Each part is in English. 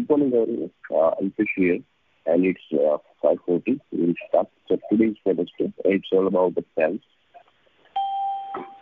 Good morning, everyone. I'm Fish here, and it's uh, 5:40. We'll start. Today's Wednesday. It's all about the sales.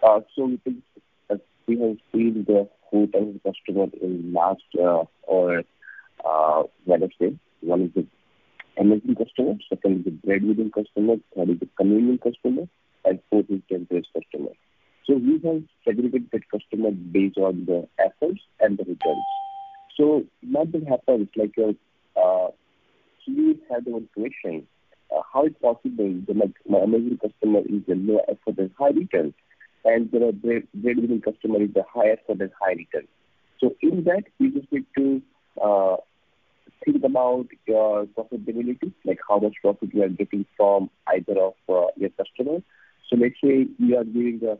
Uh, uh, we have seen the types of customer in last or Wednesday. One is the emerging customer, second is the breadwinning customer, third is the convenient customer, and fourth is temporary customer. So we have segregated that customer based on the efforts and the returns. What nothing happens. like, we had one question, how How is possible that like my emerging customer is a low effort and high return, and the breadwinning customer is a high effort and high return. So in that, we just need to uh, think about your profitability, like how much profit you are getting from either of uh, your customers. So let's say you are giving the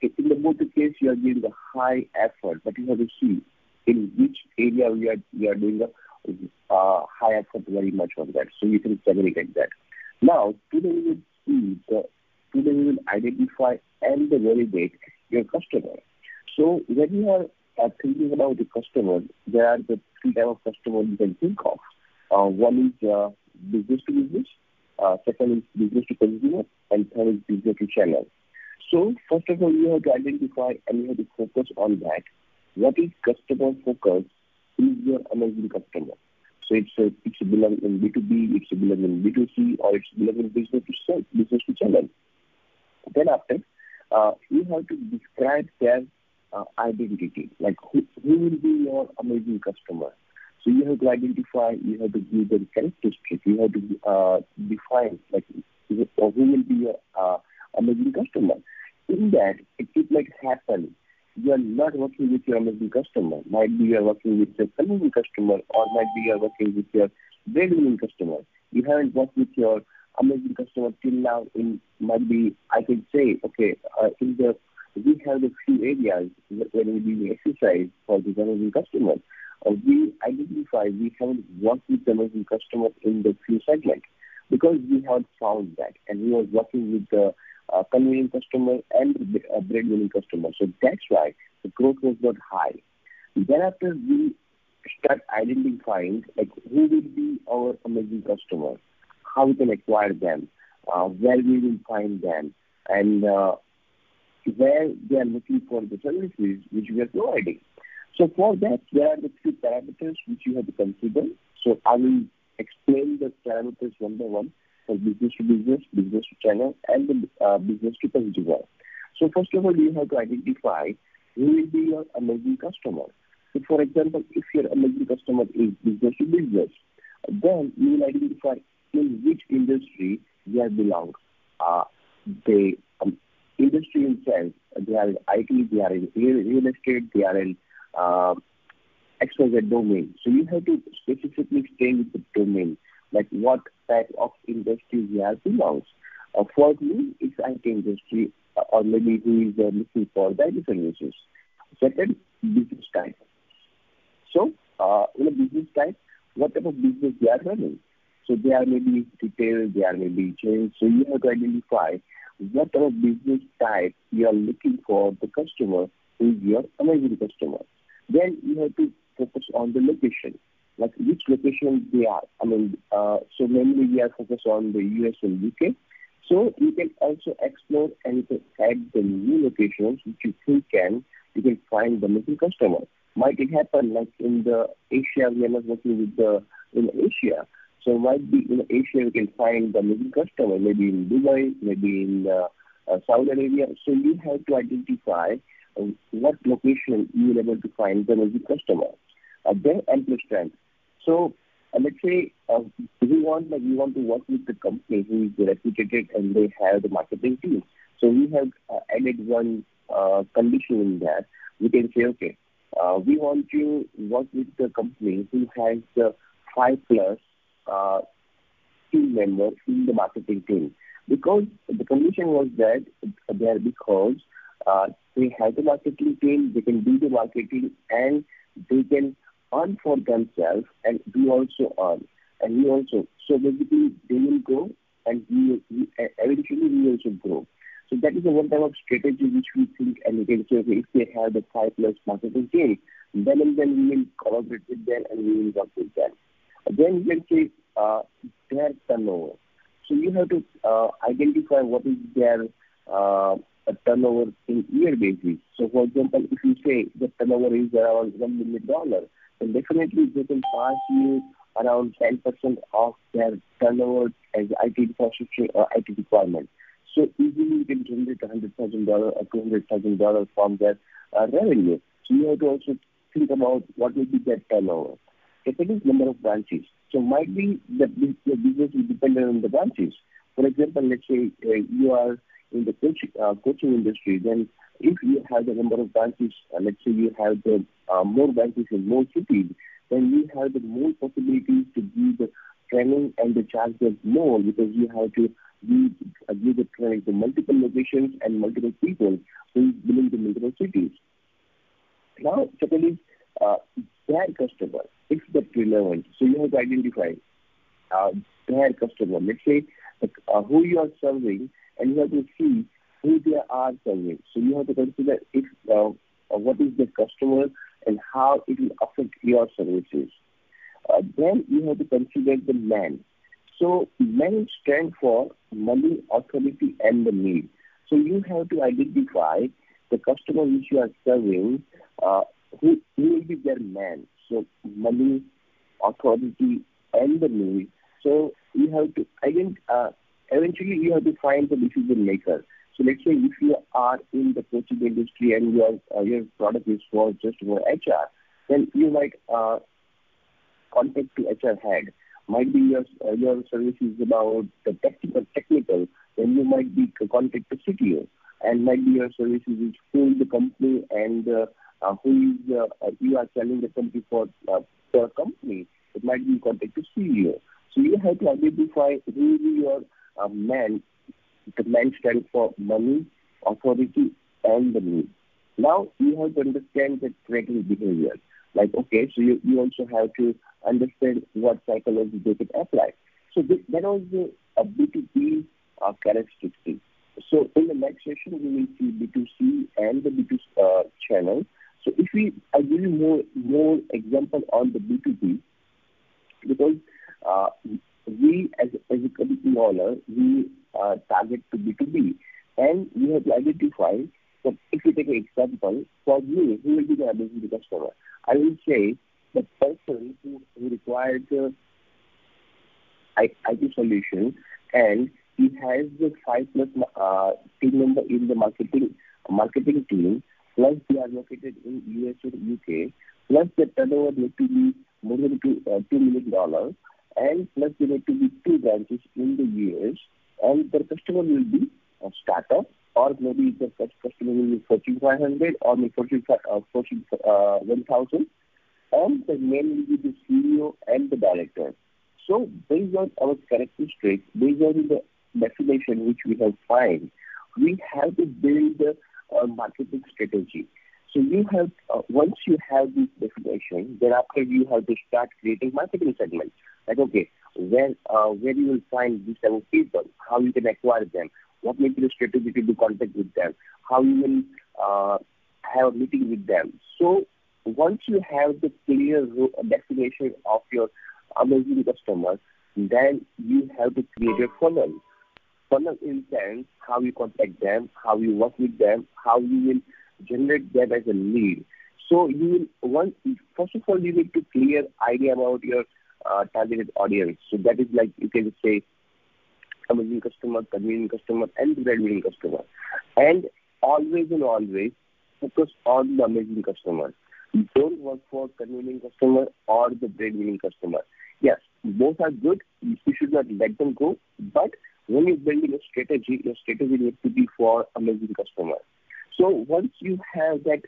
in the motor case, you are giving a high effort, but you have to see in which area we are we are doing a high effort very much on that. So you can segregate that. Now, today we will see the, today we will identify and validate your customer. So when you are uh, thinking about the customer, there are the three type of customer you can think of. Uh, one is uh, business to business, second is business to consumer, and third is business to channel. So First of all, you have to identify and you have to focus on that. What is customer focus is your amazing customer. So it's a, it's belong in B2B, it's belong in B2C, or it's belong in business to sell, business to channel. Then after, uh, you have to describe their uh, identity, like who will be your amazing customer. So you have to identify, you have to give them characteristics. You have to uh, define, like who will be your amazing customer. In that, it might happen you are not working with your emerging customer. Might be you are working with your convenient customer, or might be you are working with your breadwinning customer. You haven't worked with your emerging customer till now in might be, I can say, okay, uh, in the we have a few areas where we do exercise for the emerging customers. Uh, we identify we haven't worked with the emerging customers in the few segments because we have found that, and we are working with the Uh, convenient customer and uh, breadwinning customer. So that's why the growth was not high. Thereafter, we start identifying like who will be our emerging customers, how we can acquire them, uh, where we will find them, and where they are looking for the services which we are providing. So for that, there are the three parameters which you have to consider. So I will explain the parameters one by one for business to business business to channel, and the uh, business to consumer. First of all, you have to identify who will be your emerging customer. So For example, if your emerging customer is business to business, then you will identify in which industry they are belong. Uh, the um, industry in sense, they are in IT, they are in real estate, they are in uh, XYZ domain. So you have to specifically stay with the domain, like what type of industry they belongs. Uh, for me, it's IT industry uh, or maybe who is uh, looking for data services. Second, business type. So, uh, in a business type, what type of business they are running. So they are maybe retail, they are maybe chain. So you have to identify what type of business type you are looking for the customer who is your emerging customer. Then you have to focus on the location, like which location they are. I mean, uh, so mainly we are focused on the U.S. and U.K. So you can also explore and add the new locations which you think can you can find the missing customer. Might it happen like in the Asia, we are not working with the in Asia. So might be in Asia, we can find the missing customer, maybe in Dubai, maybe in uh, uh, Saudi Arabia. So you have to identify what location you will able to find the emerging customer. Understand. Uh, let's say, uh, we want like we want to work with the company who is reputed and they have the marketing team. So we have uh, added one condition in that. We can say, okay, we want to work with the company who has five-plus team members in the marketing team. Because the condition was that there because they have the marketing team, they can do the marketing, and they can earn for themselves, and we also earn. And we also so basically, they will grow and we, we eventually we also grow. So that is the one type of strategy which we think, and we can say if they have the five-plus marketing team, then and then we will collaborate with them and we will work with them. Then you can say uh, their turnover. So you have to uh, identify what is their uh, turnover in year basis. So for example, if you say the turnover is around one million dollars, then definitely they can pass you around 10% of their turnover as IT infrastructure or IT requirement. So easily you can generate $100,000 or $200,000 from their uh, revenue. So you have to also think about what will be their turnover. Second is number of branches. So might be that the business is dependent on the branches. For example, let's say uh, you are in the coaching, uh, coaching industry, then if you have the number of branches, uh, let's say you have the uh, more branches in more cities, then you have the more possibilities to give the training and the charge more because you have to give, uh, give the training to multiple locations and multiple people who belong to multiple cities. Now, second uh, their customer, if that's relevant. So you have to identify uh, their customer. Let's say uh, who you are serving, and you have to see who they are serving. So you have to consider if uh, what is the customer and how it will affect your services. Uh, then you have to consider the man. So men stand for money, authority, and the need. So you have to identify the customer which you are serving, uh, who, who will be their man. So money, authority, and the need. So you have to again. Uh, eventually you have to find the decision maker. So let's say if you are in the coaching industry and your uh, your product is for just for HR, then you might uh, contact to HR head. Might be your uh, your service is about the technical technical, then you might be contact to CTO, and might be your services is for the company and uh, uh, who is uh, uh, you are selling the company for uh, for company. It might be contact to CEO. So you have to identify who is your uh, man the man stands for money, authority, and the need. Now you have to understand the trading behavior. Like, okay, so you, you also have to understand what psychology they can apply. So this, that was the a B2B uh, characteristic. So in the next session, we will see B2C and the B2 uh, channel. So if we, I give you more more example on the B2B, because uh, we as, a company owner, we uh, target to B2B. And we have to identify that if you take an example, for me, who will be the amazing customer? I will say the person who, who requires a IT solution and he has the five plus uh, team member in the marketing marketing team, plus they are located in US or UK, plus the turnover need to be more than two, uh, $2 million, and plus they need to be two branches in the US, and the customer will be a startup or maybe the first customer will be Fortune 500 or maybe Fortune, uh, Fortune uh, 1000 and the name will be the CEO and the director. So based on our characteristics, based on the definition which we have find, we have to build a marketing strategy. So you have uh, once you have this definition, thereafter you have to start creating marketing segments. Like okay, where uh, where you will find these of people, how you can acquire them, what may be the strategy to do contact with them, how you will uh, have a meeting with them. So once you have the clear definition of your amazing customers, then you have to create a funnel. Funnel in sense how you contact them, how you work with them, how you will generate that as a lead. So you will once first of all you need to clear idea about your uh, targeted audience. So that is like you can say amazing customer, convenient customer, and bread-winning customer. And always and always focus on the amazing customer. Don't work for convenient customer or the bread-winning customer. Yes, both are good. You should not let them go. But when you're building a strategy, your strategy needs to be for amazing customer. So once you have that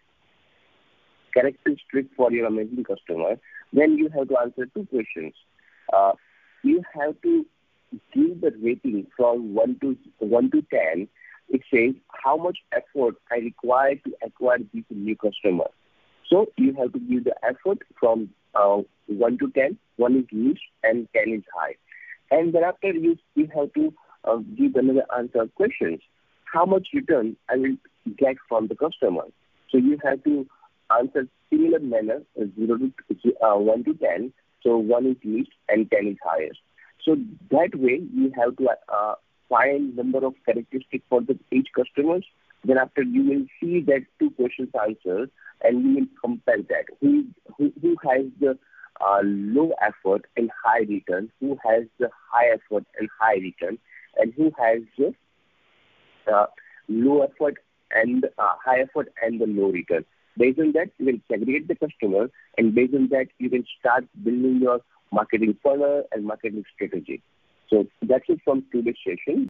characteristic for your amazing customer, then you have to answer two questions. Uh, you have to give the rating from 1 to 1 to 10. It says how much effort I require to acquire this new customer. So you have to give the effort from uh, 1 to 10. 1 is least and 10 is high. And thereafter you, you have to uh, give another answer questions. How much return I will get from the customer? So you have to answer similar manner, uh, 0 to uh, 1 to 10. So 1 is least and 10 is highest. So that way you have to uh, find number of characteristics for the each customers. Then after you will see that two questions answered and you will compare that. Who, who, who has the uh, low effort and high return, who has the high effort and high return, and who has the uh, low effort and uh, high effort and the low return. Based on that, you will segregate the customer, and based on that, you can start building your marketing funnel and marketing strategy. So that's it from today's session.